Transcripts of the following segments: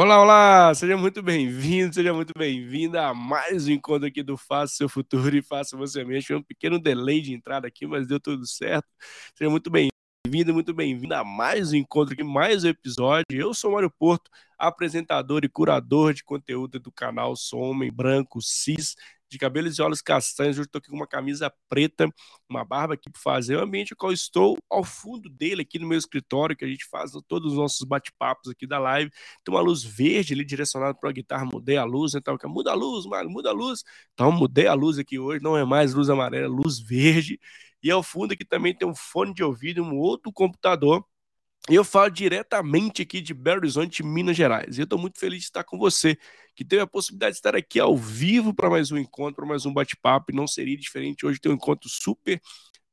Olá, olá! Seja muito bem-vindo, seja muito bem-vinda a mais um encontro aqui do Faça Seu Futuro e Faça Você Mesmo. Foi um pequeno delay de entrada aqui, mas deu tudo certo. Seja muito bem-vindo, muito bem-vinda a mais um encontro aqui, mais um episódio. Eu sou Mário Porto, apresentador e curador de conteúdo do canal Sou Homem Branco Cis de cabelos e olhos castanhos. Hoje estou aqui com uma camisa preta, uma barba aqui para fazer. O ambiente qual estou ao fundo dele, aqui no meu escritório, que a gente faz todos os nossos bate-papos aqui da live. Tem uma luz verde ali direcionada para a guitarra. Mudei a luz, então muda a luz, mano, muda a luz. Então mudei a luz aqui hoje, não é mais luz amarela, é luz verde. E ao fundo aqui também tem um fone de ouvido, um outro computador e eu falo diretamente aqui de Belo Horizonte, Minas Gerais. E eu estou muito feliz de estar com você, que teve a possibilidade de estar aqui ao vivo para mais um encontro, para mais um bate-papo. E não seria diferente. Hoje tem um encontro super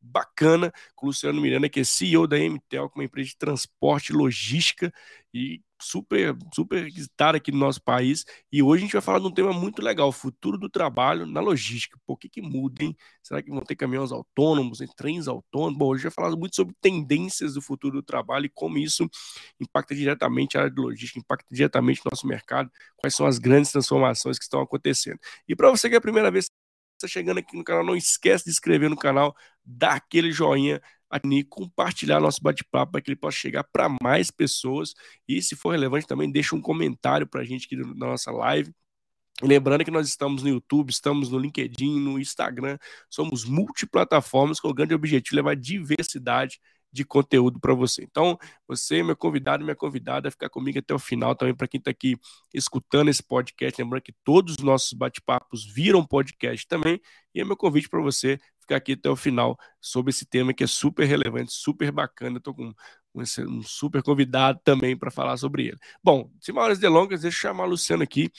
bacana com o Luciano Miranda, que é CEO da MTEL, uma empresa de transporte e logística e super, super requisitada aqui no nosso país. E hoje a gente vai falar de um tema muito legal: futuro do trabalho na logística. Por que, que muda, hein? Será que vão ter caminhões autônomos, hein? trens autônomos? Bom, hoje a gente vai falar muito sobre tendências do futuro do trabalho e como isso impacta diretamente a área de logística, impacta diretamente o nosso mercado, quais são as grandes transformações que estão acontecendo. E para você que é a primeira vez está chegando aqui no canal, não esquece de inscrever no canal, dar aquele joinha, e compartilhar nosso bate-papo para que ele possa chegar para mais pessoas. E se for relevante também, deixa um comentário para a gente aqui na nossa live. Lembrando que nós estamos no YouTube, estamos no LinkedIn, no Instagram, somos multiplataformas com o grande objetivo levar diversidade de conteúdo para você. Então, você, meu convidado, minha convidada, ficar comigo até o final também, para quem está aqui escutando esse podcast. Lembrando que todos os nossos bate-papos viram podcast também. E é meu convite para você ficar aqui até o final sobre esse tema que é super relevante, super bacana. Estou com um super convidado também para falar sobre ele. Bom, sem maiores delongas, deixa eu chamar o Luciano aqui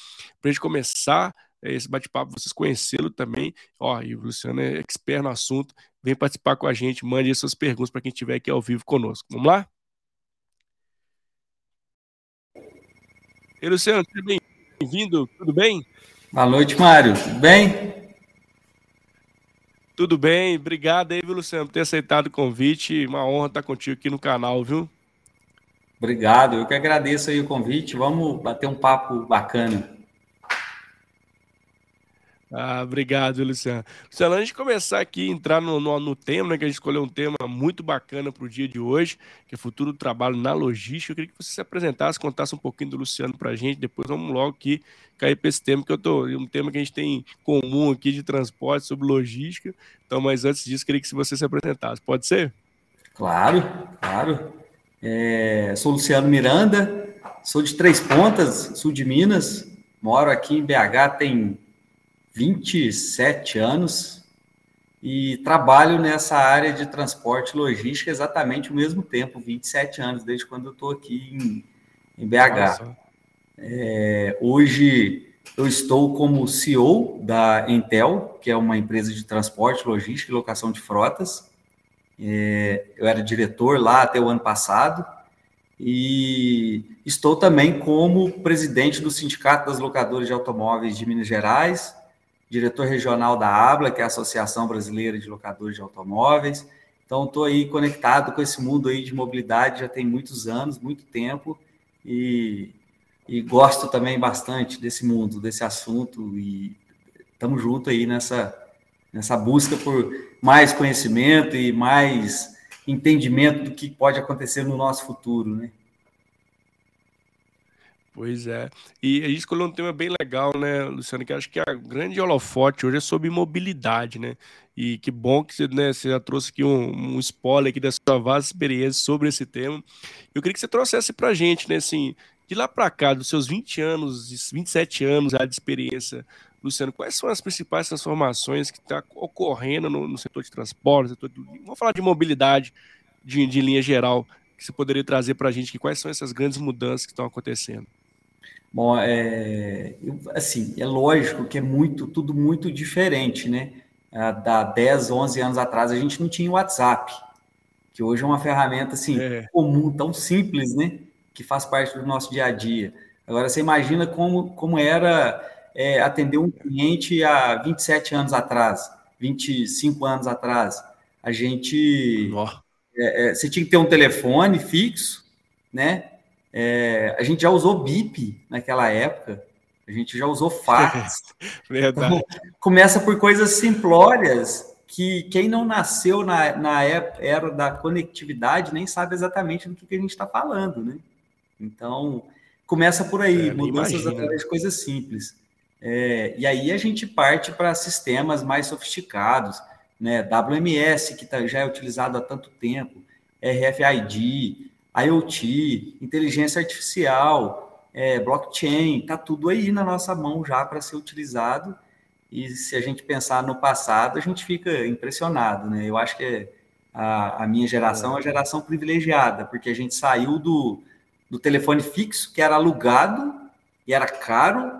para a gente começar esse bate-papo, vocês conhecê-lo também. Ó, e o Luciano é expert no assunto. Vem participar com a gente, mande suas perguntas para quem estiver aqui ao vivo conosco. Vamos lá? E Luciano, seja bem-vindo, tudo bem? Boa noite, Mário. Tudo bem? Tudo bem, obrigado aí, viu, Luciano, por ter aceitado o convite. Uma honra estar contigo aqui no canal, viu? Obrigado, eu que agradeço aí o convite. Vamos bater um papo bacana. Ah, obrigado, Luciano. Luciano, antes de começar aqui, entrar no, no, no tema, né, que a gente escolheu um tema muito bacana para o dia de hoje, que é futuro do trabalho na logística, eu queria que você se apresentasse, contasse um pouquinho do Luciano para a gente, depois vamos logo aqui cair para esse tema, que eu tô, um tema que a gente tem comum aqui de transporte, sobre logística, então, mas antes disso, queria que você se apresentasse, pode ser? Claro, claro. É, sou Luciano Miranda, sou de Três Pontas, sul de Minas, moro aqui em BH tem 27 anos e trabalho nessa área de transporte e logística exatamente o mesmo tempo, 27 anos, desde quando eu estou aqui em, em BH. É, hoje eu estou como CEO da Intel, que é uma empresa de transporte, logística e locação de frotas. É, eu era diretor lá até o ano passado e estou também como presidente do Sindicato das Locadoras de Automóveis de Minas Gerais diretor regional da ABLA, que é a Associação Brasileira de Locadores de Automóveis. Então, estou aí conectado com esse mundo aí de mobilidade já tem muitos anos, muito tempo, e, e gosto também bastante desse mundo, desse assunto, e estamos juntos aí nessa, nessa busca por mais conhecimento e mais entendimento do que pode acontecer no nosso futuro, né? Pois é. E a gente escolheu um tema bem legal, né, Luciano? Que acho que a grande holofote hoje é sobre mobilidade, né? E que bom que você, né, você já trouxe aqui um, um spoiler aqui da sua vasta experiência sobre esse tema. Eu queria que você trouxesse para a gente, né, assim, de lá para cá, dos seus 20 anos, 27 anos de experiência, Luciano, quais são as principais transformações que estão tá ocorrendo no, no, setor de transporte, setor de, vamos falar de mobilidade de, de linha geral, que você poderia trazer para a gente, que quais são essas grandes mudanças que estão acontecendo? Bom, é, assim, é lógico que é muito, tudo muito diferente, né? Há 10, 11 anos atrás a gente não tinha WhatsApp, que hoje é uma ferramenta, assim, é. comum, tão simples, né? Que faz parte do nosso dia a dia. Agora, você imagina como, como era é, atender um cliente há 27 anos atrás, 25 anos atrás. A gente... É, é, você tinha que ter um telefone fixo, né? É, a gente já usou BIP naquela época, a gente já usou fax. Verdade. Então, começa por coisas simplórias que quem não nasceu na, na era da conectividade nem sabe exatamente do que, a gente está falando, né? Então, começa por aí, é, mudanças através de coisas simples. É, e aí a gente parte para sistemas mais sofisticados, né? WMS, que tá, já é utilizado há tanto tempo, RFID, IoT, inteligência artificial, é, blockchain, está tudo aí na nossa mão já para ser utilizado. E se a gente pensar no passado, a gente fica impressionado, né? Eu acho que a, a minha geração é uma geração privilegiada, porque a gente saiu do, do telefone fixo, que era alugado e era caro,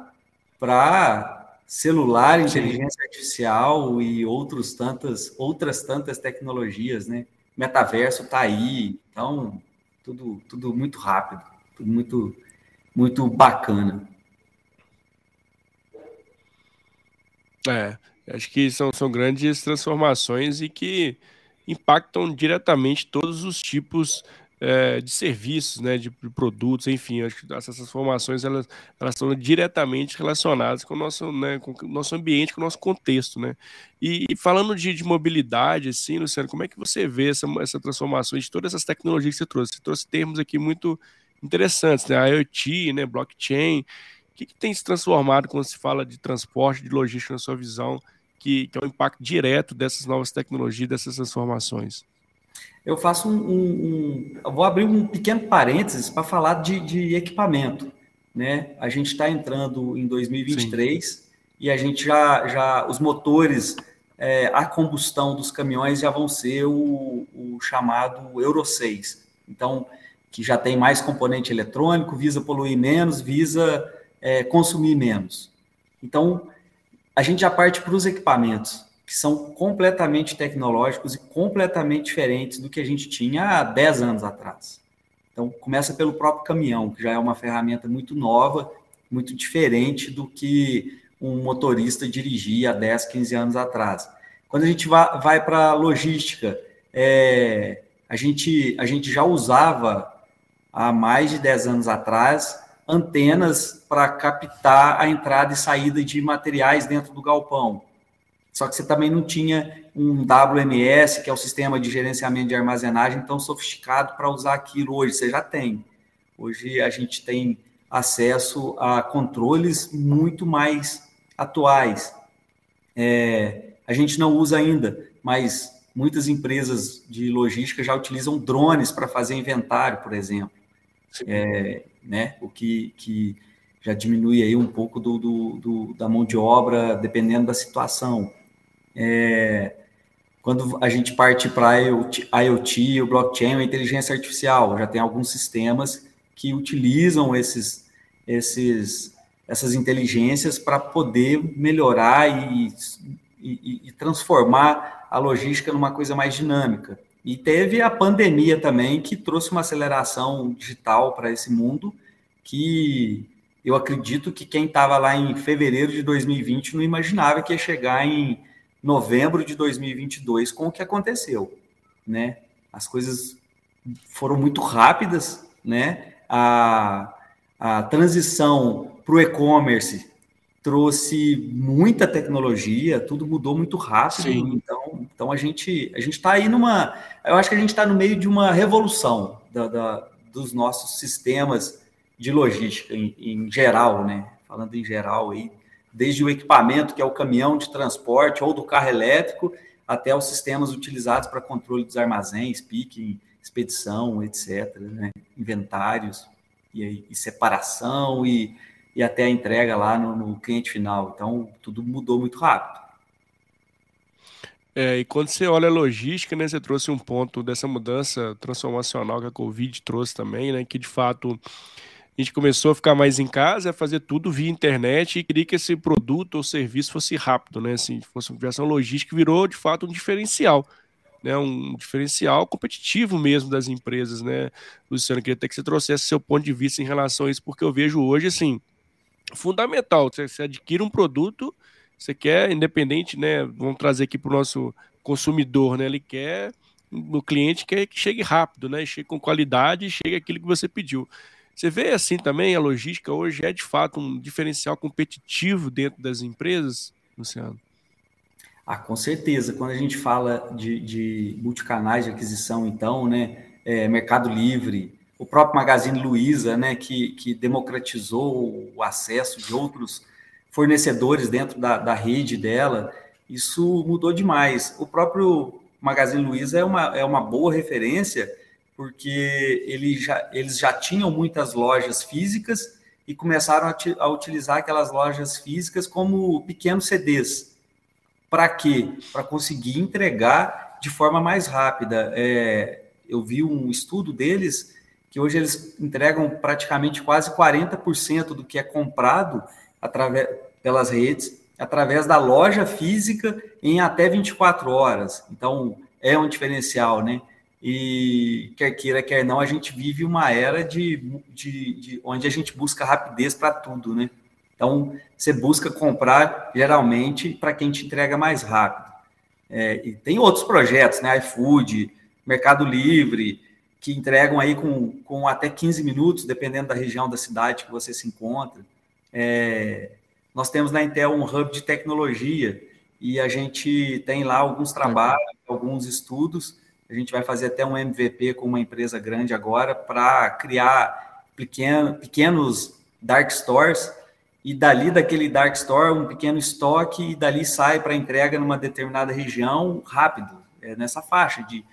para celular, inteligência artificial e outros tantas, outras tantas tecnologias, né? Metaverso está aí, então tudo, tudo muito rápido, tudo muito, muito bacana. É, acho que são, são grandes transformações e que impactam diretamente todos os tipos é, de serviços, né, de, de, produtos, enfim, acho que essas transformações elas, elas estão diretamente relacionadas com o nosso, né, com o nosso ambiente, com o nosso contexto, né? E, e falando de, de, mobilidade, assim, Luciano, como é que você vê essa, essa transformação de todas essas tecnologias que você trouxe? Você trouxe termos aqui muito interessantes, né? IoT, né, blockchain. O que, que tem se transformado quando se fala de transporte, de logística na sua visão, que, que é o impacto direto dessas novas tecnologias, dessas transformações? Eu faço um, um, um vou abrir um pequeno parênteses para falar de, de, equipamento, né? A gente está entrando em 2023 Sim. e a gente já, já os motores é, a combustão dos caminhões já vão ser o, o, chamado Euro 6. Então, que já tem mais componente eletrônico, visa poluir menos, visa é, consumir menos. Então, a gente já parte para os equipamentos que são completamente tecnológicos e completamente diferentes do que a gente tinha há 10 anos atrás. Então, começa pelo próprio caminhão, que já é uma ferramenta muito nova, muito diferente do que um motorista dirigia há 10, 15 anos atrás. Quando a gente vai para a logística, é, a, gente, a gente já usava há mais de 10 anos atrás antenas para captar a entrada e saída de materiais dentro do galpão. Só que você também não tinha um WMS, que é o sistema de gerenciamento de armazenagem, tão sofisticado para usar aquilo hoje. Você já tem. Hoje a gente tem acesso a controles muito mais atuais. É, a gente não usa ainda, mas muitas empresas de logística já utilizam drones para fazer inventário, por exemplo. É, né, o que, que já diminui aí um pouco do, do, do, da mão de obra, dependendo da situação. É, quando a gente parte para IoT, o blockchain, a inteligência artificial, já tem alguns sistemas que utilizam esses, esses, essas inteligências para poder melhorar e, e, e, transformar a logística numa coisa mais dinâmica. E teve a pandemia também, que trouxe uma aceleração digital para esse mundo, que eu acredito que quem estava lá em fevereiro de 2020 não imaginava que ia chegar em novembro de 2022 com o que aconteceu, né? As coisas foram muito rápidas, né? A, a transição para o e-commerce trouxe muita tecnologia, tudo mudou muito rápido. Sim. Então, então a gente a gente está aí numa, eu acho que a gente está no meio de uma revolução da, da, dos nossos sistemas de logística em, em geral, né? Falando em geral aí, desde o equipamento, que é o caminhão de transporte ou do carro elétrico, até os sistemas utilizados para controle dos armazéns, picking, expedição, etc., né? inventários e, e, separação e, e até a entrega lá no, no cliente final. Então, tudo mudou muito rápido. É, e quando você olha a logística, né, você trouxe um ponto dessa mudança transformacional que a Covid trouxe também, né, que de fato a gente começou a ficar mais em casa, a fazer tudo via internet e queria que esse produto ou serviço fosse rápido, né? Assim, fosse uma versão logística, virou de fato um diferencial, né? Um diferencial competitivo mesmo das empresas, né? Luciano, queria até que você trouxesse seu ponto de vista em relação a isso, porque eu vejo hoje, assim, fundamental. Você, você adquire um produto, você quer, independente, né? Vamos trazer aqui para o nosso consumidor, né? Ele quer, o cliente quer que chegue rápido, né? Chegue com qualidade, chegue aquilo que você pediu. Você vê assim também a logística hoje é de fato um diferencial competitivo dentro das empresas, Luciano? Ah, com certeza. Quando a gente fala de, de multicanais de aquisição, então, né, é, Mercado Livre, o próprio Magazine Luiza, né, que, que democratizou o acesso de outros fornecedores dentro da, da rede dela, isso mudou demais. O próprio Magazine Luiza é uma, é uma boa referência, porque ele já, eles já tinham muitas lojas físicas e começaram a, a utilizar aquelas lojas físicas como pequenos CDs para quê? Para conseguir entregar de forma mais rápida. É, eu vi um estudo deles que hoje eles entregam praticamente quase 40% do que é comprado através pelas redes, através da loja física em até 24 horas. Então, é um diferencial, né? E quer queira, quer não, a gente vive uma era de, de, de onde a gente busca rapidez para tudo, né? Então, você busca comprar geralmente para quem te entrega mais rápido. É, e tem outros projetos, né? iFood, Mercado Livre, que entregam aí com, com até 15 minutos, dependendo da região da cidade que você se encontra. É, nós temos na Intel um hub de tecnologia e a gente tem lá alguns trabalhos, alguns estudos. A gente vai fazer até um MVP com uma empresa grande agora para criar pequeno, pequenos dark stores e dali daquele dark store um pequeno estoque e dali sai para entrega numa determinada região rápido, é nessa faixa de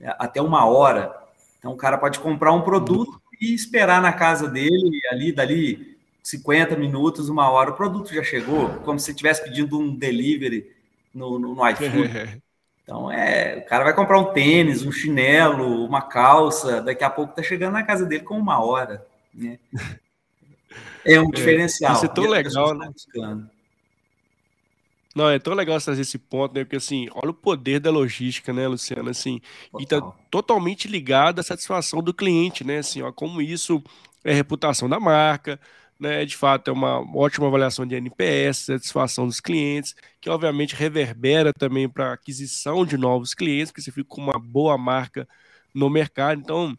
é, até uma hora. Então o cara pode comprar um produto e esperar na casa dele ali dali 50 minutos, uma hora o produto já chegou, como se estivesse pedindo um delivery no, no, no iFood. Então é, o cara vai comprar um tênis, um chinelo, uma calça, daqui a pouco tá chegando na casa dele com uma hora, né? É um é, diferencial. Isso é tão legal, né? Não, é tão legal trazer esse ponto, né? Porque assim, olha o poder da logística, né, Luciano? Assim, Total. e tá totalmente ligado à satisfação do cliente, né? Assim, ó, como isso é reputação da marca, né? De fato, é uma ótima avaliação de NPS, satisfação dos clientes, que obviamente reverbera também para aquisição de novos clientes, que você fica com uma boa marca no mercado. Então,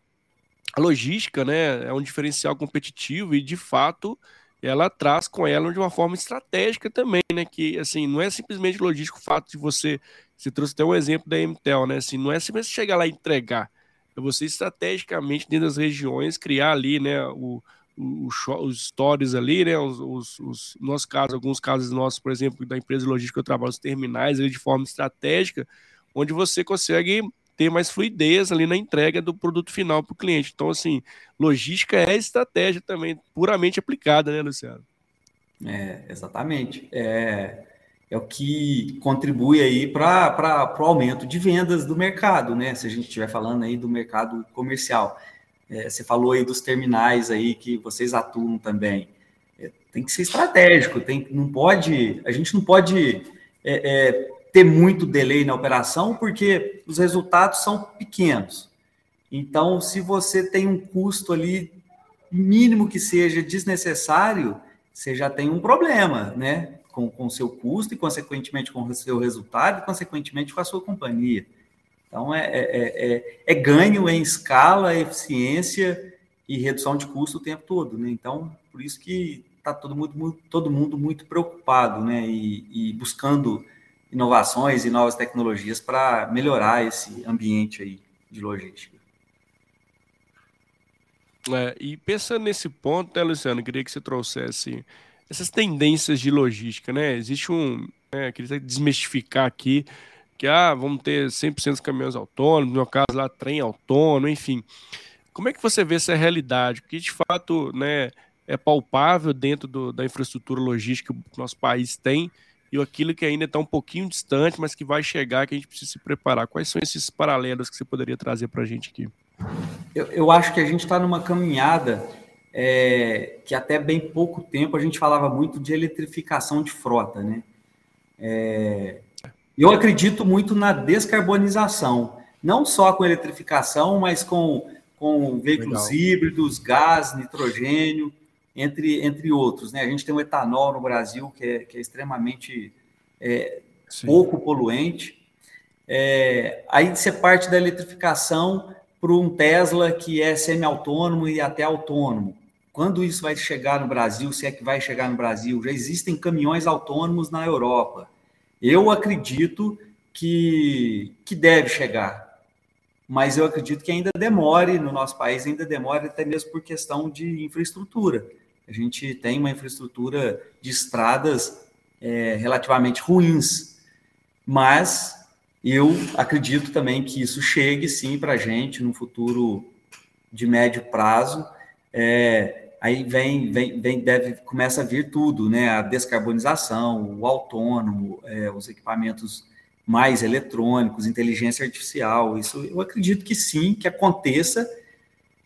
a logística né, é um diferencial competitivo e, de fato, ela traz com ela de uma forma estratégica também, né? Que assim, não é simplesmente logístico o fato de você. Você trouxe até um exemplo da MTEL, né? Assim, não é simplesmente chegar lá e entregar. É você estrategicamente, dentro das regiões, criar ali, né? O, os stories ali, né? Os, os, os, no nosso caso, alguns casos nossos, por exemplo, da empresa logística que eu trabalho, os terminais ali de forma estratégica, onde você consegue ter mais fluidez ali na entrega do produto final para o cliente. Então, assim, logística é estratégia também, puramente aplicada, né, Luciano? É, exatamente. É, é o que contribui aí para o aumento de vendas do mercado, né? Se a gente estiver falando aí do mercado comercial. É, você falou aí dos terminais aí que vocês atuam também. É, tem que ser estratégico, tem, não pode, a gente não pode é, é ter muito delay na operação, porque os resultados são pequenos. Então, se você tem um custo ali mínimo que seja desnecessário, você já tem um problema, né? Com o seu custo e, consequentemente, com o seu resultado e, consequentemente, com a sua companhia. Então, é, é, é, é ganho em escala, eficiência e redução de custo o tempo todo, né? Então, por isso que está todo mundo, todo mundo muito preocupado, né? E, e buscando inovações e novas tecnologias para melhorar esse ambiente aí de logística. É, e pensando nesse ponto, né, Luciano, queria que você trouxesse essas tendências de logística, né? Existe um, né, queria desmistificar aqui, que ah, vamos ter 100% dos caminhões autônomos, no meu caso lá, trem autônomo, enfim. Como é que você vê essa realidade? Porque de fato, né, é palpável dentro do, da infraestrutura logística que o nosso país tem, e aquilo que ainda está um pouquinho distante, mas que vai chegar, que a gente precisa se preparar. Quais são esses paralelos que você poderia trazer para a gente aqui? Eu, eu, acho que a gente está numa caminhada é, que até bem pouco tempo a gente falava muito de eletrificação de frota, né? É, eu acredito muito na descarbonização, não só com eletrificação, mas com, com veículos Legal. híbridos, gás, nitrogênio entre, entre outros. Né? A gente tem o etanol no Brasil, que é, que é extremamente é, pouco poluente. É, aí você parte da eletrificação para um Tesla que é semi-autônomo e até autônomo. quando isso vai chegar no Brasil, se é que vai chegar no Brasil. Já existem caminhões autônomos na Europa. Eu acredito que, que deve chegar, mas eu acredito que ainda demore no nosso país, ainda demore até mesmo por questão de infraestrutura. A gente tem uma infraestrutura de estradas é, relativamente ruins, mas eu acredito também que isso chegue sim para a gente no futuro de médio prazo. É, aí vem, vem, vem, deve começa a vir tudo, né? A descarbonização, o autônomo, é, os equipamentos mais eletrônicos, inteligência artificial. Isso eu acredito que sim, que aconteça.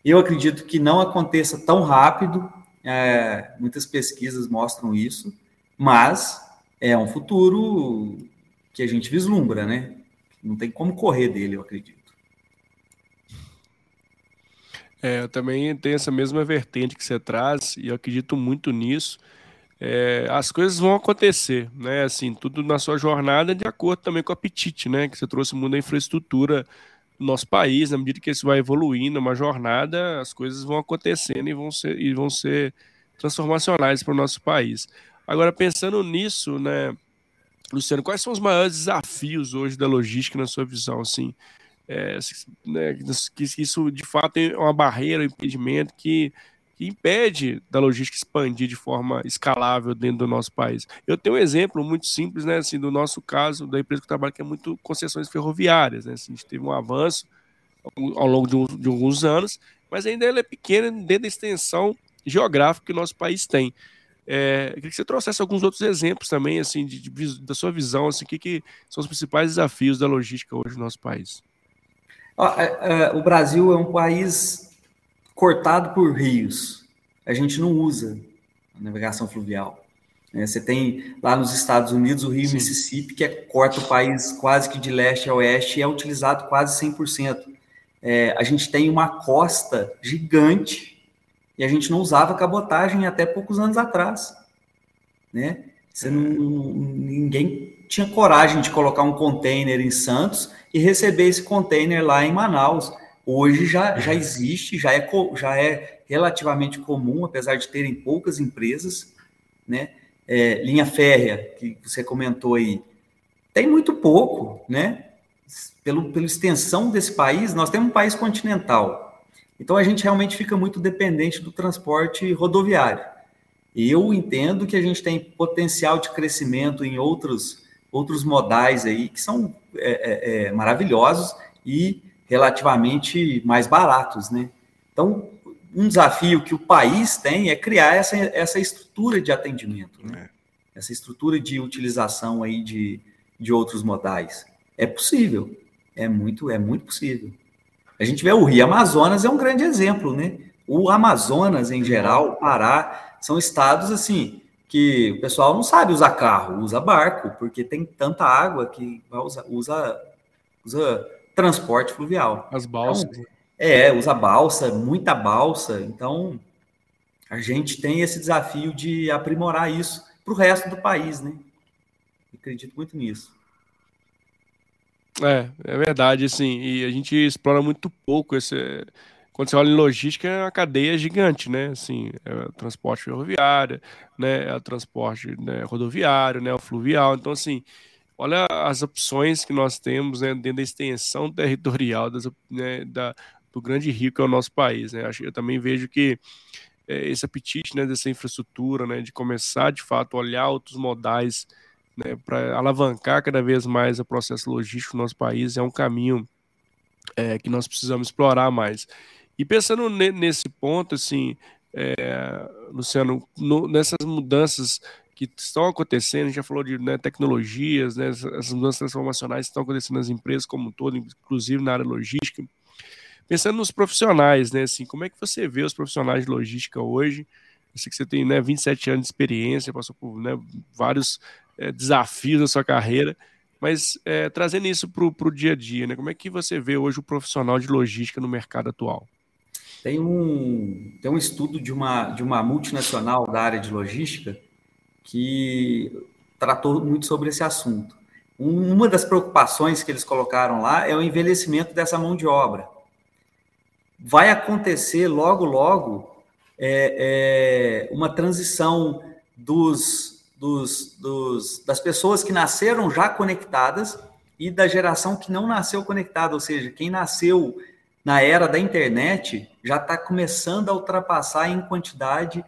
Eu acredito que não aconteça tão rápido. É, muitas pesquisas mostram isso, mas é um futuro que a gente vislumbra, né? Não tem como correr dele, eu acredito. É, eu também tenho essa mesma vertente que você traz e eu acredito muito nisso. É, as coisas vão acontecer, né? Assim, tudo na sua jornada de acordo também com o apetite, né? Que você trouxe o mundo da infraestrutura do nosso país, na medida que isso vai evoluindo, uma jornada, as coisas vão acontecendo e vão ser, e vão ser transformacionais para o nosso país. Agora, pensando nisso, né, Luciano, quais são os maiores desafios hoje da logística na sua visão? Assim, é, né, que isso de fato é uma barreira, um impedimento que, que, impede da logística expandir de forma escalável dentro do nosso país. Eu tenho um exemplo muito simples, né, assim, do nosso caso, da empresa que eu trabalho, que é muito concessões ferroviárias. Né, assim, a gente teve um avanço ao longo de, um, de alguns anos, mas ainda ela é pequena dentro da extensão geográfica que o nosso país tem. É, queria que você trouxesse alguns outros exemplos também, assim, de, de, da sua visão, assim, o que, que são os principais desafios da logística hoje no nosso país. É, é, o Brasil é um país cortado por rios. A gente não usa a navegação fluvial. Né? Você tem lá nos Estados Unidos o rio Sim. Mississippi, que é, corta o país quase que de leste a oeste e é utilizado quase 100%. É, a gente tem uma costa gigante e a gente não usava cabotagem até poucos anos atrás. Né? Você não, ninguém tinha coragem de colocar um container em Santos e receber esse container lá em Manaus. Hoje já, já existe, já é, já é relativamente comum, apesar de terem poucas empresas, né? É, linha férrea, que você comentou aí, tem muito pouco, né? Pelo, pela extensão desse país, nós temos um país continental. Então a gente realmente fica muito dependente do transporte rodoviário. E eu entendo que a gente tem potencial de crescimento em outros outros modais aí que são é, é, é, maravilhosos e relativamente mais baratos, né? Então, um desafio que o país tem é criar essa, essa estrutura de atendimento, né? É. essa estrutura de utilização aí de, de outros modais. É possível, é muito, é muito possível. A gente vê o Rio Amazonas é um grande exemplo, né? O Amazonas, em geral, o Pará, são estados assim que o pessoal não sabe usar carro, usa barco, porque tem tanta água que usa, usa, usa transporte fluvial. As balsas. Então, é, usa balsa, muita balsa. Então, a gente tem esse desafio de aprimorar isso para o resto do país, né? acredito muito nisso. É, é verdade, sim. E a gente explora muito pouco esse, quando você olha em logística, é uma cadeia gigante, né? Assim, é transporte ferroviário, né? É transporte né, rodoviário, né? O fluvial. Então, assim, olha as opções que nós temos né, dentro da extensão territorial das, né, da, do grande rio que é o nosso país. Né? Eu também vejo que é, esse apetite né, dessa infraestrutura, né, de começar de fato a olhar outros modais né, para alavancar cada vez mais o processo logístico no nosso país, é um caminho é, que nós precisamos explorar mais. E pensando nesse ponto, assim, é, Luciano, no, nessas mudanças que estão acontecendo, a gente já falou de né, tecnologias, né, as mudanças transformacionais que estão acontecendo nas empresas como um todo, inclusive na área logística. Pensando nos profissionais, né, assim, como é que você vê os profissionais de logística hoje? Eu sei que você tem né, 27 anos de experiência, passou por né, vários é, desafios da sua carreira, mas é, trazendo isso para o dia a dia, né, como é que você vê hoje o profissional de logística no mercado atual? Tem um, tem um estudo de uma, de uma multinacional da área de logística que tratou muito sobre esse assunto. Uma das preocupações que eles colocaram lá é o envelhecimento dessa mão de obra. Vai acontecer logo, logo é, é uma transição dos, dos, dos, das pessoas que nasceram já conectadas e da geração que não nasceu conectada, ou seja, quem nasceu na era da internet já está começando a ultrapassar em quantidade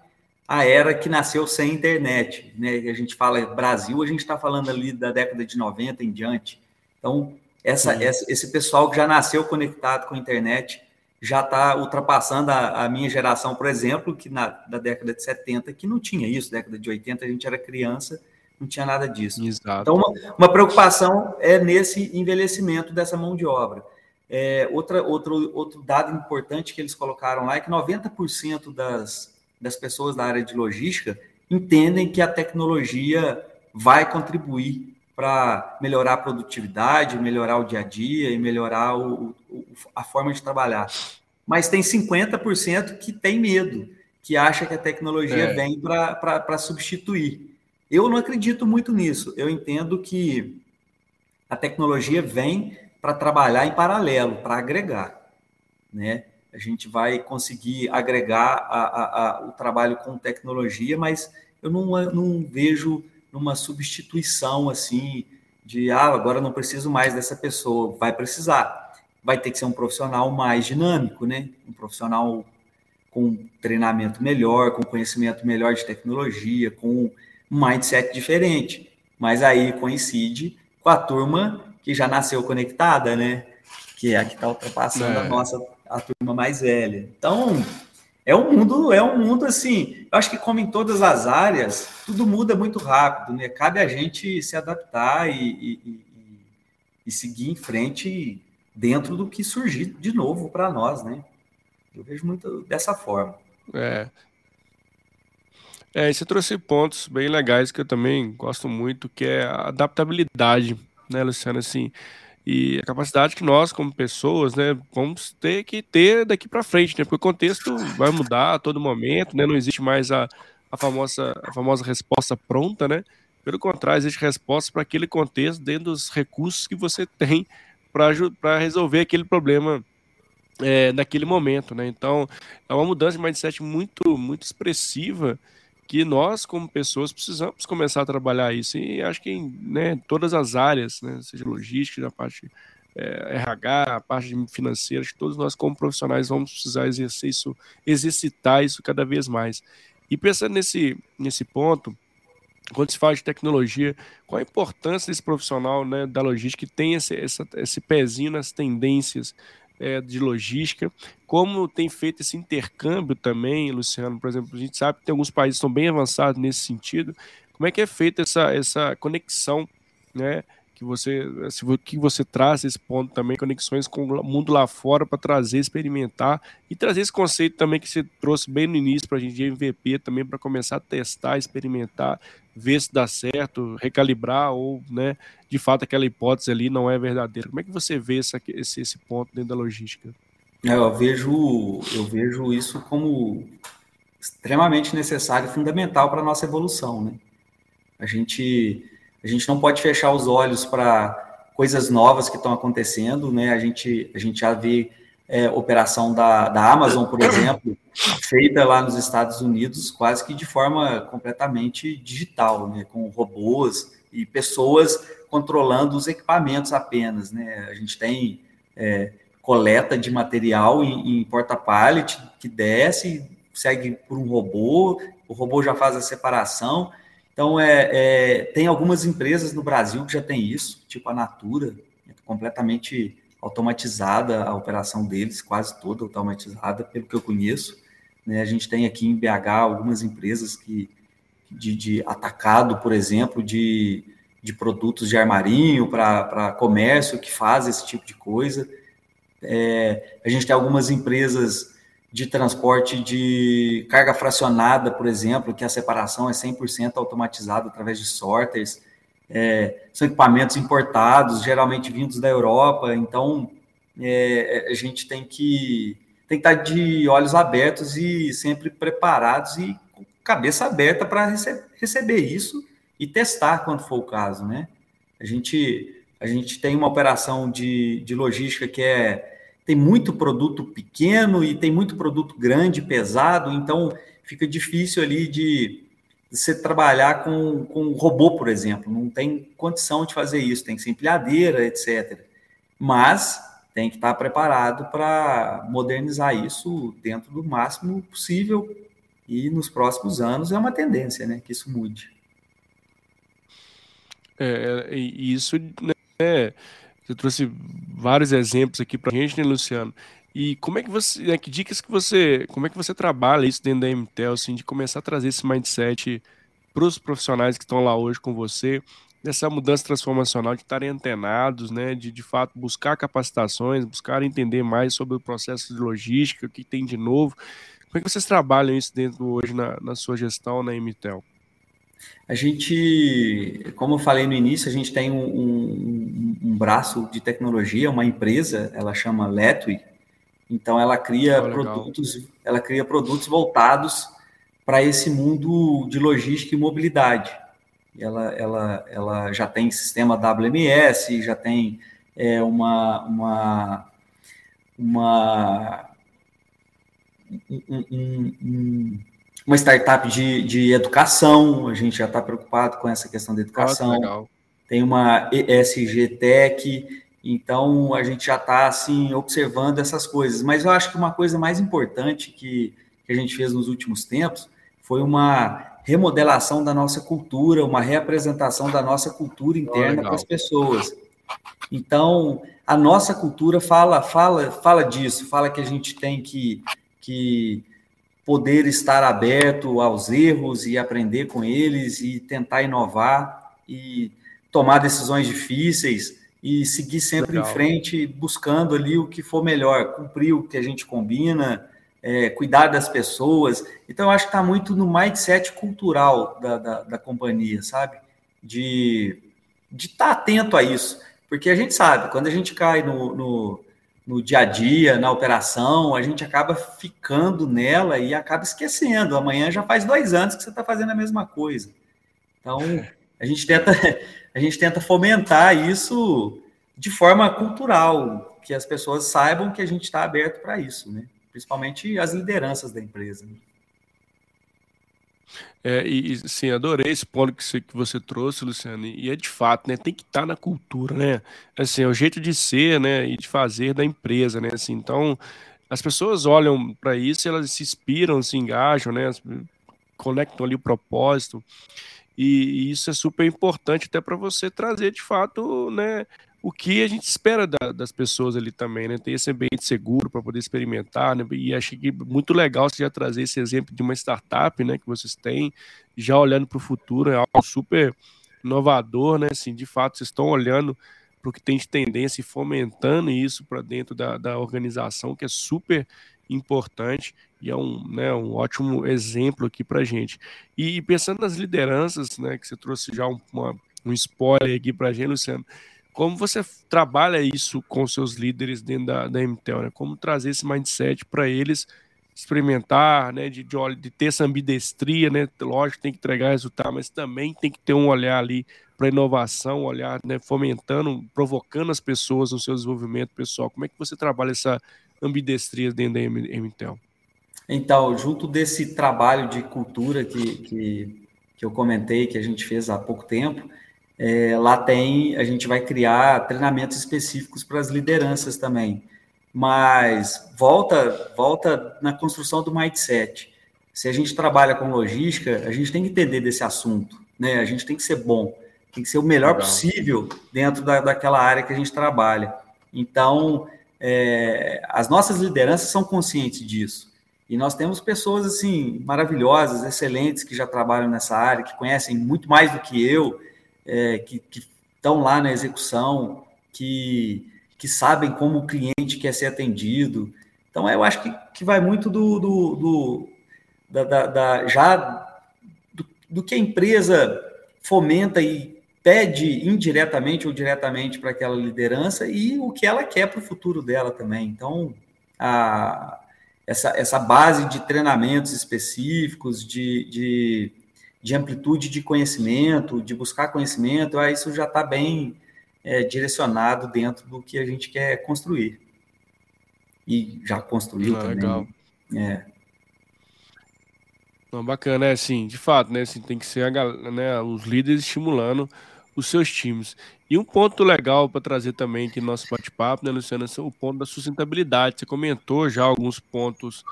a era que nasceu sem internet. Né? A gente fala Brasil, a gente está falando ali da década de 90 em diante. Então, essa, essa, esse pessoal que já nasceu conectado com a internet já está ultrapassando a, a, minha geração, por exemplo, que na da década de 70, que não tinha isso, década de 80 a gente era criança, não tinha nada disso. Exato. Então, uma, uma preocupação é nesse envelhecimento dessa mão de obra. É, outra, outro, outro dado importante que eles colocaram lá é que 90% das, das pessoas da área de logística entendem que a tecnologia vai contribuir para melhorar a produtividade, melhorar o dia a dia e melhorar o, o, a forma de trabalhar. Mas tem 50% que tem medo, que acha que a tecnologia é. vem para substituir. Eu não acredito muito nisso. Eu entendo que a tecnologia vem para trabalhar em paralelo, para agregar. Né? A gente vai conseguir agregar a, a, a, o trabalho com tecnologia, mas eu não, não vejo numa substituição assim de ah, agora não preciso mais dessa pessoa, vai precisar. Vai ter que ser um profissional mais dinâmico, né? Um profissional com treinamento melhor, com conhecimento melhor de tecnologia, com um mindset diferente. Mas aí coincide com a turma que já nasceu conectada, né? Que é a que está ultrapassando é. a nossa a turma mais velha. Então, é um mundo, é um mundo assim, eu acho que como em todas as áreas, tudo muda muito rápido, né? Cabe a gente se adaptar e, e, e seguir em frente dentro do que surgir de novo para nós, né? Eu vejo muito dessa forma. É. É, você trouxe pontos bem legais que eu também gosto muito, que é a adaptabilidade, né, Luciano? Assim, e a capacidade que nós, como pessoas, né, vamos ter que ter daqui para frente, né, porque o contexto vai mudar a todo momento, né, não existe mais a, a, famosa, a famosa resposta pronta, né, pelo contrário, existe resposta para aquele contexto dentro dos recursos que você tem para resolver aquele problema é, naquele momento, né, então é uma mudança de mindset muito, muito expressiva, que nós, como pessoas, precisamos começar a trabalhar isso. E acho que em né, todas as áreas, né, seja logística, a parte é, RH, a parte financeira, acho que todos nós, como profissionais, vamos precisar exercer isso, exercitar isso cada vez mais. E pensando nesse, nesse ponto, quando se fala de tecnologia, qual a importância desse profissional né, da logística que tem esse, essa, esse pezinho nas tendências é, de logística, como tem feito esse intercâmbio também, Luciano, por exemplo, a gente sabe que tem alguns países que estão bem avançados nesse sentido, como é que é feita essa, essa conexão, né, que você, que você traz esse ponto também, conexões com o mundo lá fora para trazer, experimentar e trazer esse conceito também que você trouxe bem no início para a gente de MVP também para começar a testar, experimentar, ver se dá certo, recalibrar ou, né, de fato aquela hipótese ali não é verdadeira. Como é que você vê essa, esse, esse ponto dentro da logística? É, eu vejo, eu vejo isso como extremamente necessário e fundamental para a nossa evolução, né? A gente a gente não pode fechar os olhos para coisas novas que estão acontecendo, né? A gente, a gente já vê é, operação da, da Amazon, por exemplo, feita lá nos Estados Unidos quase que de forma completamente digital, né? Com robôs e pessoas controlando os equipamentos apenas, né? A gente tem é, coleta de material em, em porta-pallet que desce, segue por um robô, o robô já faz a separação então, é, é, tem algumas empresas no Brasil que já tem isso, tipo a Natura, é completamente automatizada a operação deles, quase toda automatizada, pelo que eu conheço. Né? A gente tem aqui em BH algumas empresas que de, de atacado, por exemplo, de, de produtos de armarinho para comércio que faz esse tipo de coisa. É, a gente tem algumas empresas de transporte de carga fracionada, por exemplo, que a separação é 100% automatizada através de sorters. É, são equipamentos importados, geralmente vindos da Europa, então é, a gente tem que, tem que estar de olhos abertos e sempre preparados e cabeça aberta para rece receber isso e testar quando for o caso, né? A gente, a gente tem uma operação de, de logística que é tem muito produto pequeno e tem muito produto grande, pesado, então fica difícil ali de, você trabalhar com, com robô, por exemplo. Não tem condição de fazer isso, tem que ser empilhadeira, etc. Mas tem que estar preparado para modernizar isso dentro do máximo possível e nos próximos anos é uma tendência, né, que isso mude. É, é isso, né, você trouxe vários exemplos aqui para a gente, né, Luciano? E como é que você, né, que dicas que você, como é que você trabalha isso dentro da MTEL, assim, de começar a trazer esse mindset para os profissionais que estão lá hoje com você, dessa mudança transformacional, de estarem antenados, né, de de fato buscar capacitações, buscar entender mais sobre o processo de logística, o que tem de novo. Como é que vocês trabalham isso dentro hoje na, na sua gestão na MTEL? A gente, como eu falei no início, a gente tem um, um, um braço de tecnologia, uma empresa, ela chama Letui. Então ela cria oh, produtos, ela cria produtos voltados para esse mundo de logística e mobilidade ela, ela, ela já tem sistema WMS, já tem é, uma, uma, uma, um, um, uma startup de, de educação, a gente já está preocupado com essa questão da educação. Oh, tem uma ESG Tech, então a gente já está assim observando essas coisas. Mas eu acho que uma coisa mais importante que, que a gente fez nos últimos tempos foi uma remodelação da nossa cultura, uma reapresentação da nossa cultura interna oh, para as pessoas. Então, a nossa cultura fala, fala, fala disso, fala que a gente tem que, que poder estar aberto aos erros e aprender com eles e tentar inovar e tomar decisões difíceis e seguir sempre Legal. em frente, buscando ali o que for melhor, cumprir o que a gente combina, é, cuidar das pessoas. Então, eu acho que está muito no mindset cultural da, da, da companhia, sabe? De de estar tá atento a isso. Porque a gente sabe, quando a gente cai no, no, no, dia a dia, na operação, a gente acaba ficando nela e acaba esquecendo. Amanhã já faz dois anos que você está fazendo a mesma coisa. Então, a gente tenta, a gente tenta fomentar isso de forma cultural, que as pessoas saibam que a gente está aberto para isso, né? principalmente as lideranças da empresa. Né? É, e sim, adorei esse ponto que você, que você trouxe, Luciano, e é de fato, né, tem que estar tá na cultura, né, assim, é o jeito de ser, né, e de fazer da empresa, né, assim, então, as pessoas olham para isso, elas se inspiram, se engajam, né, conectam ali o propósito, e, e isso é super importante até para você trazer, de fato, né, o que a gente espera da, das pessoas ali também, né? Ter esse ambiente seguro para poder experimentar, né? E achei que muito legal você já trazer esse exemplo de uma startup, né? Que vocês têm, já olhando para o futuro, é algo super inovador, né? Assim, de fato, vocês estão olhando para o que tem de tendência e fomentando isso para dentro da, da organização, que é super importante e é um, né, um ótimo exemplo aqui para gente. E pensando nas lideranças, né, que você trouxe já um, uma, um spoiler aqui para a gente, Luciano, como você trabalha isso com seus líderes dentro da, da MTEL, né? Como trazer esse mindset para eles experimentar, né? De, de, de, ter essa ambidestria, né? Lógico, tem que entregar resultado, mas também tem que ter um olhar ali para inovação, olhar, né? Fomentando, provocando as pessoas no seu desenvolvimento pessoal. Como é que você trabalha essa ambidestria dentro da MTEL? Então, junto desse trabalho de cultura que, que, que eu comentei, que a gente fez há pouco tempo, é, lá tem, a gente vai criar treinamentos específicos para as lideranças também. Mas volta, volta na construção do mindset. Se a gente trabalha com logística, a gente tem que entender desse assunto, né? A gente tem que ser bom, tem que ser o melhor Legal. possível dentro da, daquela área que a gente trabalha. Então, é, as nossas lideranças são conscientes disso. E nós temos pessoas assim maravilhosas, excelentes que já trabalham nessa área, que conhecem muito mais do que eu é, que estão lá na execução, que, que sabem como o cliente quer ser atendido. Então, eu acho que, que vai muito do, do, do da, da, da, já do, do que a empresa fomenta e pede indiretamente ou diretamente para aquela liderança e o que ela quer para o futuro dela também. Então, a, essa, essa base de treinamentos específicos, de, de de amplitude de conhecimento, de buscar conhecimento, aí isso já está bem é, direcionado dentro do que a gente quer construir. e já construiu ah, também. Legal. É. Não, bacana, é assim, de fato, né? Assim, tem que ser a, né, os líderes estimulando os seus times. E um ponto legal para trazer também aqui no nosso bate-papo, né, Luciana, é o ponto da sustentabilidade. Você comentou já alguns pontos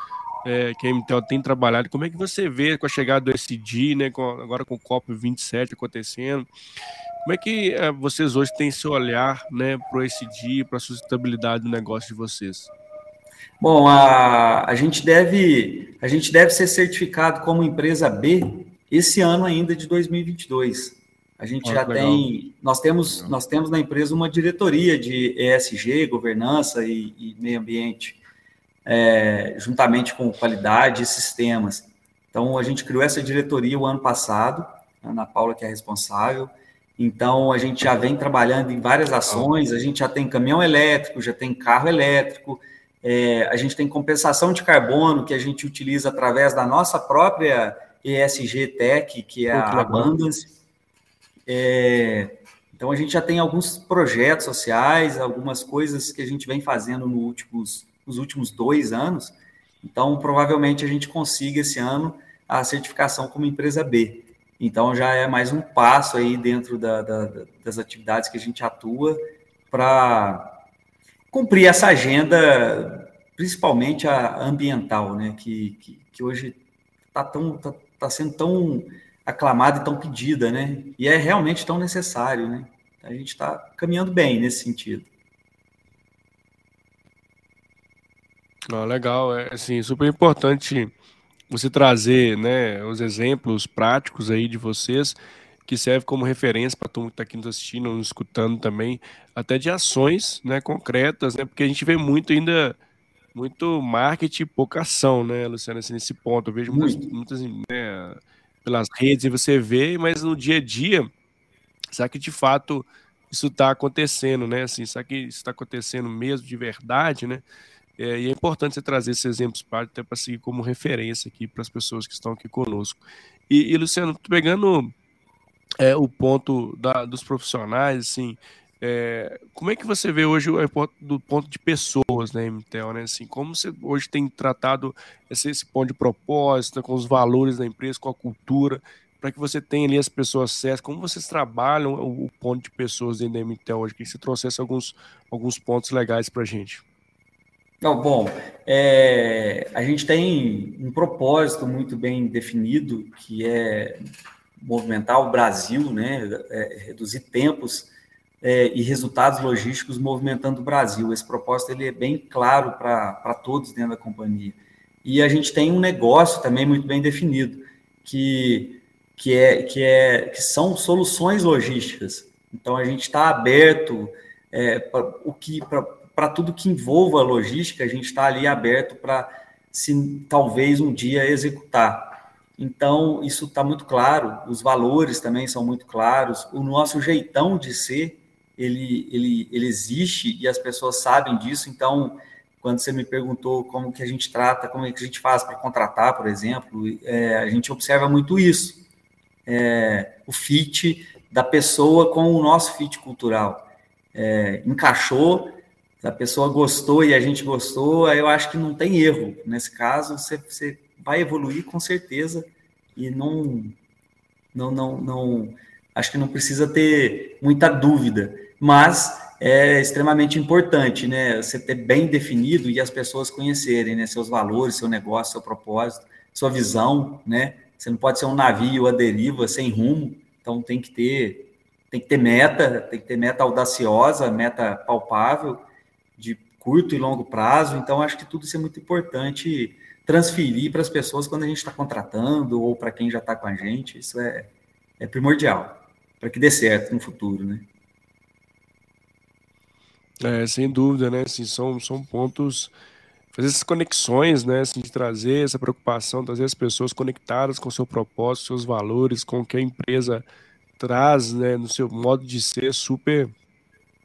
é, que a MTL tem trabalhado. Como é que você vê com a chegada do SD, né, com, agora com o COP27 acontecendo? Como é que é, vocês hoje têm seu olhar né, para o SD, para a sustentabilidade do negócio de vocês? Bom, a, a, gente deve, a gente deve ser certificado como empresa B esse ano ainda de 2022. A gente já legal. tem, nós temos, legal. nós temos na empresa uma diretoria de ESG, governança e, e meio ambiente é, juntamente com qualidade e sistemas. Então, a gente criou essa diretoria o ano passado, a Ana Paula, que é responsável. Então, a gente já vem trabalhando em várias ações, a gente já tem caminhão elétrico, já tem carro elétrico, é, a gente tem compensação de carbono que a gente utiliza através da nossa própria ESG Tech, que é a Abundance. É, então, a gente já tem alguns projetos sociais, algumas coisas que a gente vem fazendo nos últimos nos últimos dois anos. Então, provavelmente a gente consiga esse ano a certificação como empresa B. Então, já é mais um passo aí dentro da, da, das atividades que a gente atua para cumprir essa agenda, principalmente a ambiental, né? Que, que, que hoje está tá, tá sendo tão aclamada e tão pedida, né? E é realmente tão necessário, né? A gente está caminhando bem nesse sentido. Ah, legal, é assim, super importante você trazer, né, os exemplos práticos aí de vocês que serve como referência para todo mundo que está aqui nos assistindo, nos escutando também, até de ações, né, concretas, né, porque a gente vê muito ainda muito marketing e pouca ação, né, Luciana, assim, nesse ponto. Eu vejo muitas, muitas né, pelas redes e você vê, mas no dia a dia, será que de fato isso está acontecendo, né? Assim, será que isso está acontecendo mesmo de verdade, né? É, e é importante você trazer esses exemplos até para seguir como referência aqui para as pessoas que estão aqui conosco. E, e Luciano, pegando é, o ponto da, dos profissionais, assim, é, como é que você vê hoje o do ponto de pessoas na né, MTEL, né? Assim, como você hoje tem tratado esse, esse ponto de propósito, com os valores da empresa, com a cultura, para que você tenha ali as pessoas certas, como vocês trabalham o, o ponto de pessoas dentro da MTEL hoje? Que você trouxesse alguns, alguns pontos legais para a gente. Não, bom, é, a gente tem um propósito muito bem definido, que é movimentar o Brasil, né, é, reduzir tempos é, e resultados logísticos movimentando o Brasil. Esse propósito ele é bem claro para todos dentro da companhia. E a gente tem um negócio também muito bem definido, que, que, é, que, é, que são soluções logísticas. Então, a gente está aberto é, para o que para tudo que envolva logística, a gente está ali aberto para, se talvez um dia executar. Então, isso está muito claro, os valores também são muito claros, o nosso jeitão de ser, ele, ele, ele existe e as pessoas sabem disso, então, quando você me perguntou como que a gente trata, como é que a gente faz para contratar, por exemplo, é, a gente observa muito isso, é, o fit da pessoa com o nosso fit cultural. É, encaixou, se a pessoa gostou e a gente gostou, eu acho que não tem erro. Nesse caso, você, você vai evoluir com certeza e não, não, não, não, acho que não precisa ter muita dúvida. Mas é extremamente importante, né? Você ter bem definido e as pessoas conhecerem, né? Seus valores, seu negócio, seu propósito, sua visão, né? Você não pode ser um navio à deriva sem rumo, então tem que ter tem que ter meta, tem que ter meta audaciosa, meta palpável de curto e longo prazo. Então, acho que tudo isso é muito importante transferir para as pessoas quando a gente está contratando ou para quem já está com a gente. Isso é, é primordial para que dê certo no futuro, né? É, sem dúvida, né? Assim, são, são pontos fazer essas conexões, né, assim, de trazer essa preocupação, trazer as pessoas conectadas com o seu propósito, seus valores, com o que a empresa traz, né, no seu modo de ser super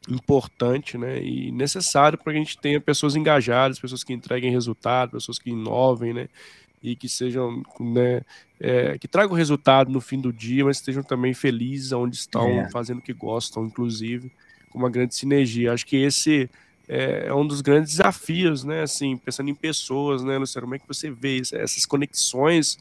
importante né, e necessário para que a gente tenha pessoas engajadas, pessoas que entreguem resultado, pessoas que inovem, né, e que sejam, né, é, que tragam resultado no fim do dia, mas estejam também felizes onde estão, é. fazendo o que gostam, inclusive, com uma grande sinergia. Acho que esse é, é, um dos grandes desafios, né? Assim, pensando em pessoas, né, Luciano? Como é que você vê isso? essas conexões,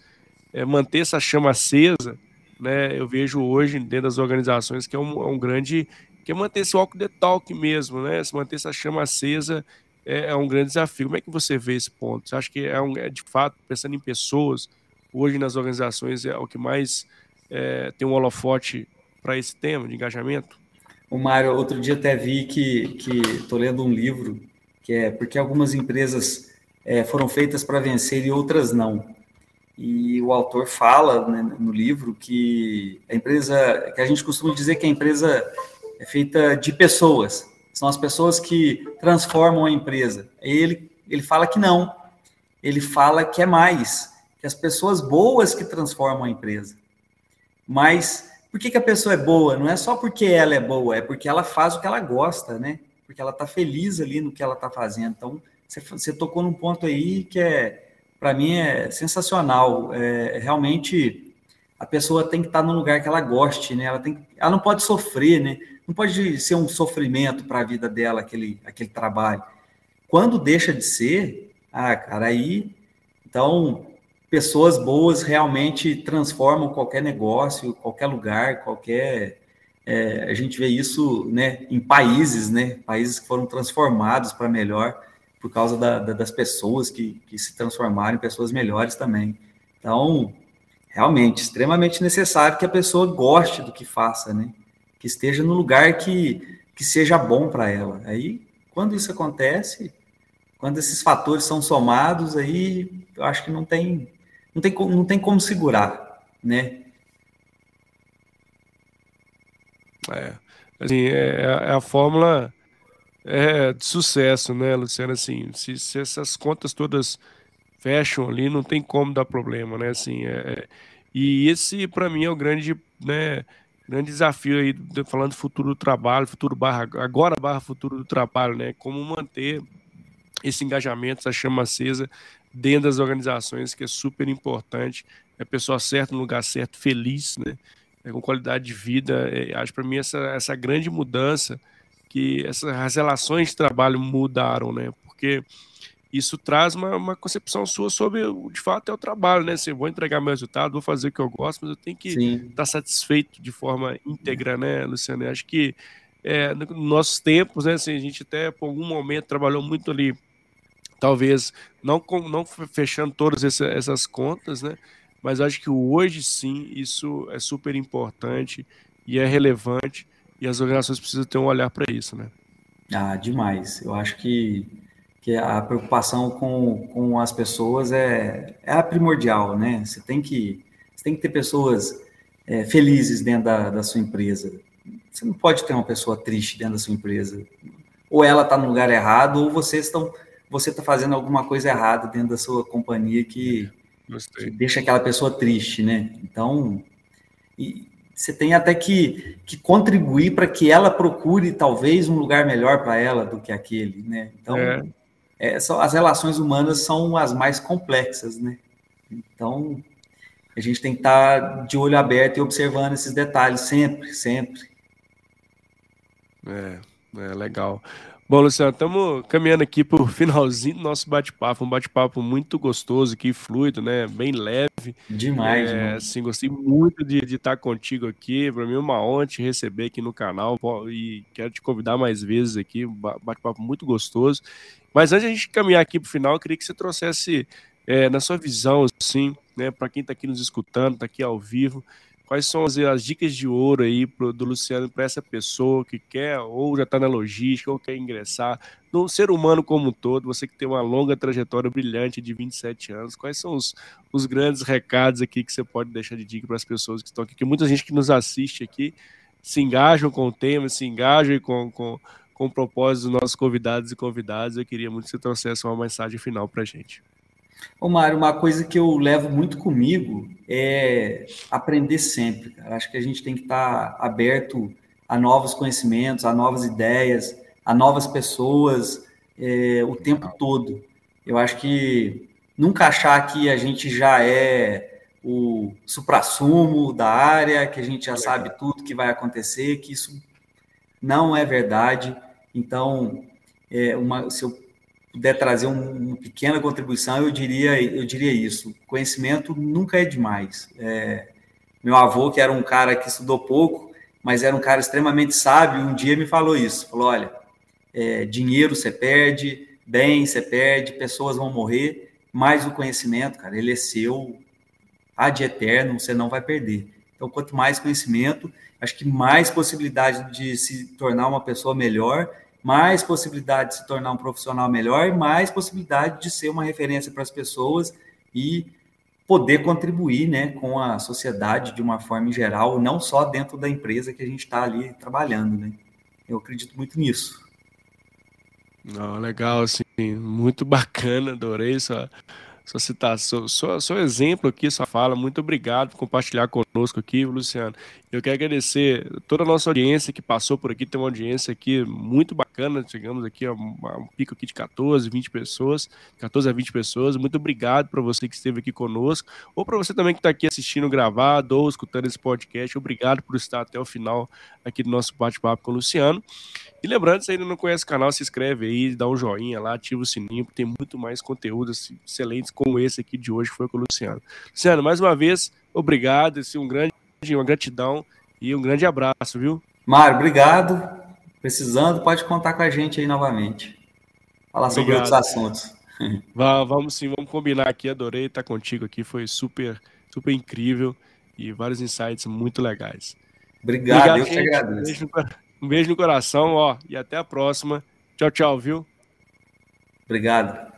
é, manter essa chama acesa, né? Eu vejo hoje dentro das organizações que é um, é um grande que é manter esse walk the talk mesmo, né? Se manter essa chama acesa é, é, um grande desafio. Como é que você vê esse ponto? Você acha que é, um, é de fato pensando em pessoas hoje nas organizações é o que mais é, tem um holofote para esse tema de engajamento? O Mário, outro dia até vi que estou lendo um livro que é porque algumas empresas é, foram feitas para vencer e outras não. E o autor fala né, no livro que a empresa, que a gente costuma dizer que a empresa é feita de pessoas, são as pessoas que transformam a empresa. Ele, ele fala que não, ele fala que é mais, que as pessoas boas que transformam a empresa. Mas por que, que a pessoa é boa? Não é só porque ela é boa, é porque ela faz o que ela gosta, né? Porque ela está feliz ali no que ela está fazendo. Então, você, você, tocou num ponto aí que é, para mim, é sensacional. É, realmente, a pessoa tem que estar tá no lugar que ela goste, né? Ela, tem, ela não pode sofrer, né? Não pode ser um sofrimento para a vida dela aquele, aquele trabalho. Quando deixa de ser, ah, cara, aí. Então, pessoas boas realmente transformam qualquer negócio, qualquer lugar, qualquer. É, a gente vê isso né, em países, né, países que foram transformados para melhor por causa da, da, das pessoas que, que se transformaram em pessoas melhores também. Então, realmente, extremamente necessário que a pessoa goste do que faça, né? Que esteja no lugar que, que seja bom para ela. Aí, quando isso acontece, quando esses fatores são somados, aí eu acho que não tem não tem, não tem como segurar, né? É, assim, é, é a fórmula é, de sucesso, né, Luciano? Assim, se, se, essas contas todas fecham ali, não tem como dar problema, né? Assim, é, é e esse, para mim, é o grande, né, grande desafio aí, falando do futuro do trabalho, futuro barra, agora barra futuro do trabalho, né? Como manter esse engajamento, essa chama acesa dentro das organizações, que é super importante. É a pessoa certa no lugar certo, feliz, né? É, com qualidade de vida. É, acho para mim essa, essa grande mudança que essas as relações de trabalho mudaram, né? Porque isso traz uma, uma concepção sua sobre de fato é o trabalho, né? Assim, vou entregar meu resultado, vou fazer o que eu gosto, mas eu tenho que estar tá satisfeito de forma íntegra, né, Luciano? Eu acho que é, nos nossos tempos, né, assim, a gente até por algum momento trabalhou muito ali talvez não, não fechando todas essas contas, né? Mas acho que hoje sim isso é super importante e é relevante e as organizações precisam ter um olhar para isso, né? Ah, demais. Eu acho que, que a preocupação com, com as pessoas é, é a primordial, né? Você tem que, você tem que ter pessoas é, felizes dentro da, da sua empresa. Você não pode ter uma pessoa triste dentro da sua empresa. Ou ela está no lugar errado, ou vocês estão você está fazendo alguma coisa errada dentro da sua companhia que, que deixa aquela pessoa triste, né? Então, você tem até que, que contribuir para que ela procure talvez um lugar melhor para ela do que aquele, né? Então, é. É, só, as relações humanas são as mais complexas, né? Então, a gente tem que estar tá de olho aberto e observando esses detalhes sempre, sempre. É, é legal. Bom, Luciano, estamos caminhando aqui para o finalzinho do nosso bate-papo, um bate-papo muito gostoso aqui, fluido, né? Bem leve. Demais, é, Assim, gostei muito de, de estar contigo aqui. Para mim é uma honra te receber aqui no canal e quero te convidar mais vezes aqui. Bate-papo muito gostoso. Mas antes de a gente caminhar aqui para o final, eu queria que você trouxesse, é, na sua visão, assim, né, para quem está aqui nos escutando, está aqui ao vivo, Quais são as, as dicas de ouro aí pro, do Luciano para essa pessoa que quer ou já está na logística ou quer ingressar, no ser humano como um todo, você que tem uma longa trajetória brilhante de 27 anos, quais são os, os grandes recados aqui que você pode deixar de dica para as pessoas que estão aqui? Que muita gente que nos assiste aqui se engajam com o tema, se engajam com, com, com o propósito dos nossos convidados e convidadas. Eu queria muito que você trouxesse uma mensagem final para a gente. Ô, Mário, uma coisa que eu levo muito comigo é aprender sempre. Cara. Acho que a gente tem que estar aberto a novos conhecimentos, a novas ideias, a novas pessoas é, o tempo todo. Eu acho que nunca achar que a gente já é o suprassumo da área, que a gente já sabe tudo que vai acontecer, que isso não é verdade. Então, é, uma, se eu puder trazer um, uma pequena contribuição, eu diria, eu diria isso. Conhecimento nunca é demais. É, meu avô, que era um cara que estudou pouco, mas era um cara extremamente sábio, um dia me falou isso. Falou: olha, é, dinheiro você perde, bem você perde, pessoas vão morrer, mas o conhecimento, cara, ele é seu ad eterno, você não vai perder. Então, quanto mais conhecimento, acho que mais possibilidade de se tornar uma pessoa melhor mais possibilidade de se tornar um profissional melhor mais possibilidade de ser uma referência para as pessoas e poder contribuir né, com a sociedade de uma forma em geral, não só dentro da empresa que a gente está ali trabalhando. Né? Eu acredito muito nisso. Não, legal, assim, muito bacana, adorei sua, sua citação, sua, seu exemplo aqui, sua fala. Muito obrigado por compartilhar conosco aqui, Luciano. Eu quero agradecer toda a nossa audiência que passou por aqui, tem uma audiência aqui muito bacana, chegamos aqui a um, pico aqui de 14, 20 pessoas, 14 a 20 pessoas. Muito obrigado para você que esteve aqui conosco, ou para você também que está aqui assistindo gravado ou escutando esse podcast. Obrigado por estar até o final aqui do nosso bate-papo com o Luciano. E lembrando, se ainda não conhece o canal, se inscreve aí, dá um joinha lá, ativa o sininho, tem muito mais conteúdos excelentes como esse aqui de hoje, que foi com o Luciano. Luciano, mais uma vez, obrigado, assim, um grande, uma gratidão e um grande abraço, viu? Mário, obrigado. Precisando, pode contar com a gente aí novamente. Falar obrigado. sobre outros assuntos. vamos sim, vamos combinar aqui. Adorei estar contigo aqui, foi super, super incrível e vários insights muito legais. Obrigado, obrigado eu gente. que agradeço. Um beijo no coração, ó, e até a próxima. Tchau, tchau, viu? Obrigado.